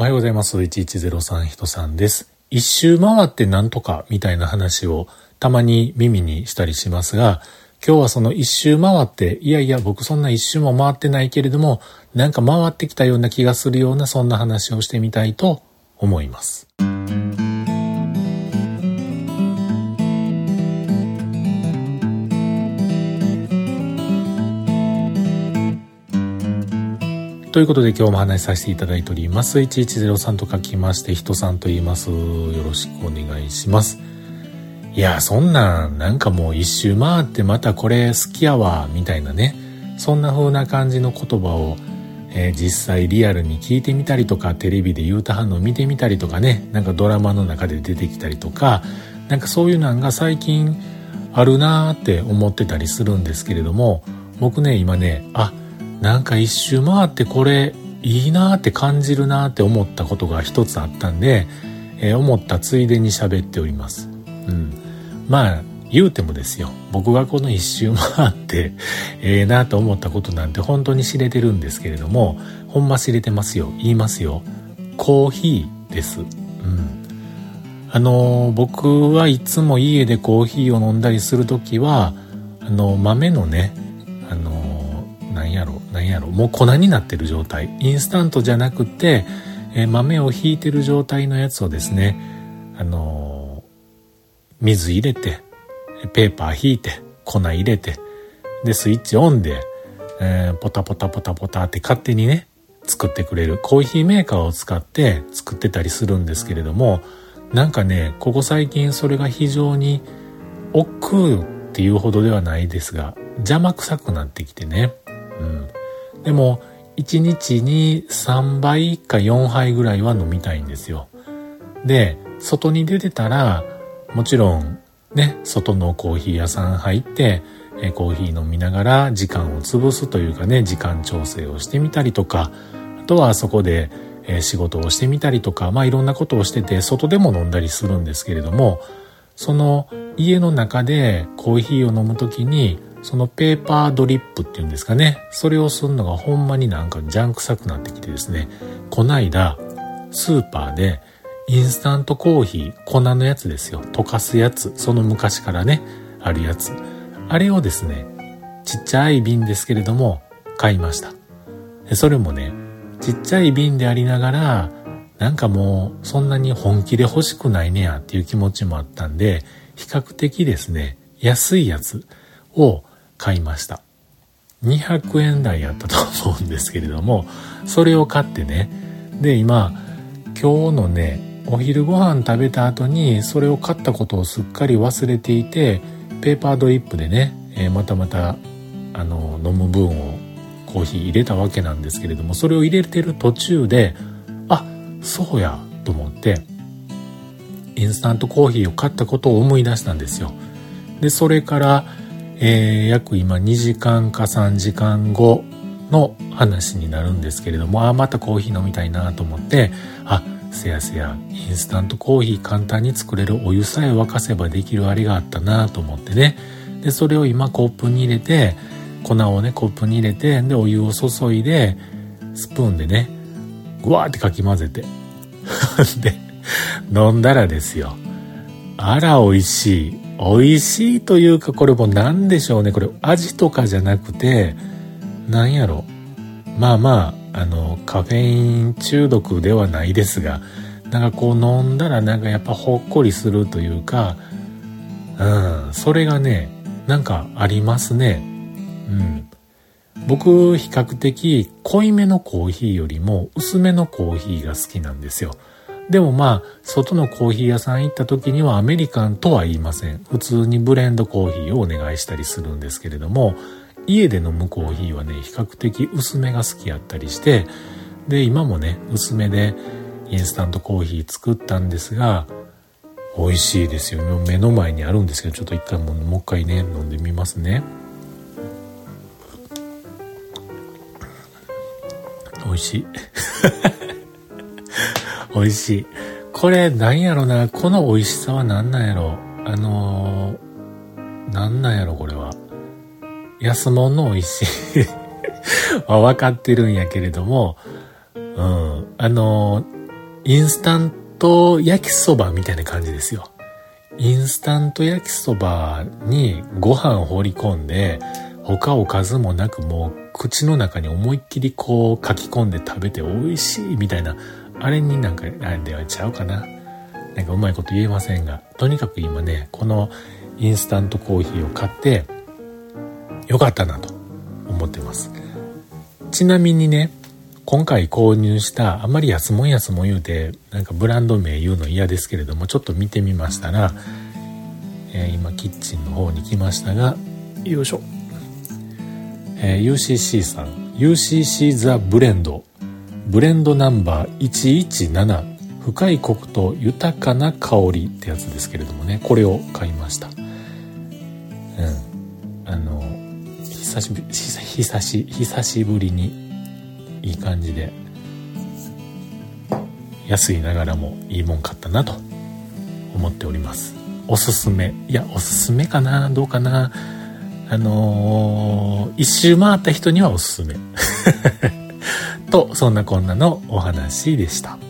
おはようございます。1103人さんです。一周回ってなんとかみたいな話をたまに耳にしたりしますが、今日はその一周回って、いやいや僕そんな一周も回ってないけれども、なんか回ってきたような気がするようなそんな話をしてみたいと思います。ということで今日も話しさせていただいております。1103と書きまして、人さんと言います。よろしくお願いします。いや、そんなん、なんかもう一周回ってまたこれ好きやわ、みたいなね。そんな風な感じの言葉を、えー、実際リアルに聞いてみたりとか、テレビで言うた反応見てみたりとかね、なんかドラマの中で出てきたりとか、なんかそういうのが最近あるなーって思ってたりするんですけれども、僕ね、今ね、あ、なんか一周回ってこれいいなーって感じるなーって思ったことが一つあったんで、えー、思ったついでに喋っております。うん。まあ、言うてもですよ。僕がこの一周回って、ええなと思ったことなんて本当に知れてるんですけれども、ほんま知れてますよ。言いますよ。コーヒーです。うん。あの、僕はいつも家でコーヒーを飲んだりするときは、あの、豆のね、あの、なんやろ、なんやろ、もう粉になってる状態。インスタントじゃなくて、え豆をひいてる状態のやつをですね、あの、水入れて、ペーパー引いて、粉入れて、で、スイッチオンで、えー、ポタポタポタポタって勝手にね、作ってくれるコーヒーメーカーを使って作ってたりするんですけれども、なんかね、ここ最近それが非常に億劫っていうほどではないですが、邪魔くさくなってきてね。うん。でも、1日に3杯か4杯ぐらいは飲みたいんですよ。で、外に出てたら、もちろんね、外のコーヒー屋さん入って、えコーヒー飲みながら時間を潰すというかね、時間調整をしてみたりとか、あとはそこで、え仕事をしてみたりとか、まあいろんなことをしてて、外でも飲んだりするんですけれども、その家の中でコーヒーを飲むときに、そのペーパードリップっていうんですかね。それをするのがほんまになんかジャンク臭くなってきてですね。こないだ、スーパーでインスタントコーヒー、粉のやつですよ。溶かすやつ。その昔からね、あるやつ。あれをですね、ちっちゃい瓶ですけれども、買いました。それもね、ちっちゃい瓶でありながら、なんかもう、そんなに本気で欲しくないねやっていう気持ちもあったんで、比較的ですね、安いやつを買いました。200円台やったと思うんですけれども、それを買ってね、で、今、今日のね、お昼ご飯食べた後にそれを買ったことをすっかり忘れていてペーパードリップでね、えー、またまたあの飲む分をコーヒー入れたわけなんですけれどもそれを入れてる途中であそうやと思ってインスタントコーヒーを買ったことを思い出したんですよ。でそれから、えー、約今2時間か3時間後の話になるんですけれどもあまたコーヒー飲みたいなと思ってあせやせやインスタントコーヒー簡単に作れるお湯さえ沸かせばできるあれがあったなと思ってね。でそれを今コップに入れて粉をねコップに入れてでお湯を注いでスプーンでねぐわーってかき混ぜて で飲んだらですよ。あら美味しい。美味しいというかこれも何でしょうね。これ味とかじゃなくてなんやろ。まあまああのカフェイン中毒ではないですがなんかこう飲んだらなんかやっぱほっこりするというかうんそれがねなんかありますね。うん。僕比較的濃いめのコーヒーよりも薄めのコーヒーが好きなんですよ。でもまあ外のコーヒー屋さん行った時にはアメリカンとは言いません普通にブレンドコーヒーをお願いしたりするんですけれども家で飲むコーヒーはね、比較的薄めが好きやったりして、で、今もね、薄めでインスタントコーヒー作ったんですが、美味しいですよ。目の前にあるんですけど、ちょっと一回ももう一回ね、飲んでみますね。美味しい。美味しい。これ、なんやろな。この美味しさは何なんやろ。あのー、なんなんやろ、これは。安物の美味しい は分かってるんやけれども、うん、あの、インスタント焼きそばみたいな感じですよ。インスタント焼きそばにご飯を放り込んで、他おかずもなくもう口の中に思いっきりこう書き込んで食べて美味しいみたいな、あれになんか、あれではちゃうかな。なんかうまいこと言えませんが、とにかく今ね、このインスタントコーヒーを買って、よかったなと思ってます。ちなみにね、今回購入したあまり安もん安もん言うてなんかブランド名言うの嫌ですけれどもちょっと見てみましたら、えー、今キッチンの方に来ましたがよいしょ、えー、UCC さん UCC ザブレンドブレンドナンバー117深いコクと豊かな香りってやつですけれどもねこれを買いました。うん。あの久しぶり久し久しぶりにいい感じで安いながらもいいもん買ったなと思っております。おすすめ。いやおすすめかな？どうかな？あのー、一周回った人にはおすすめ。とそんなこんなのお話でした。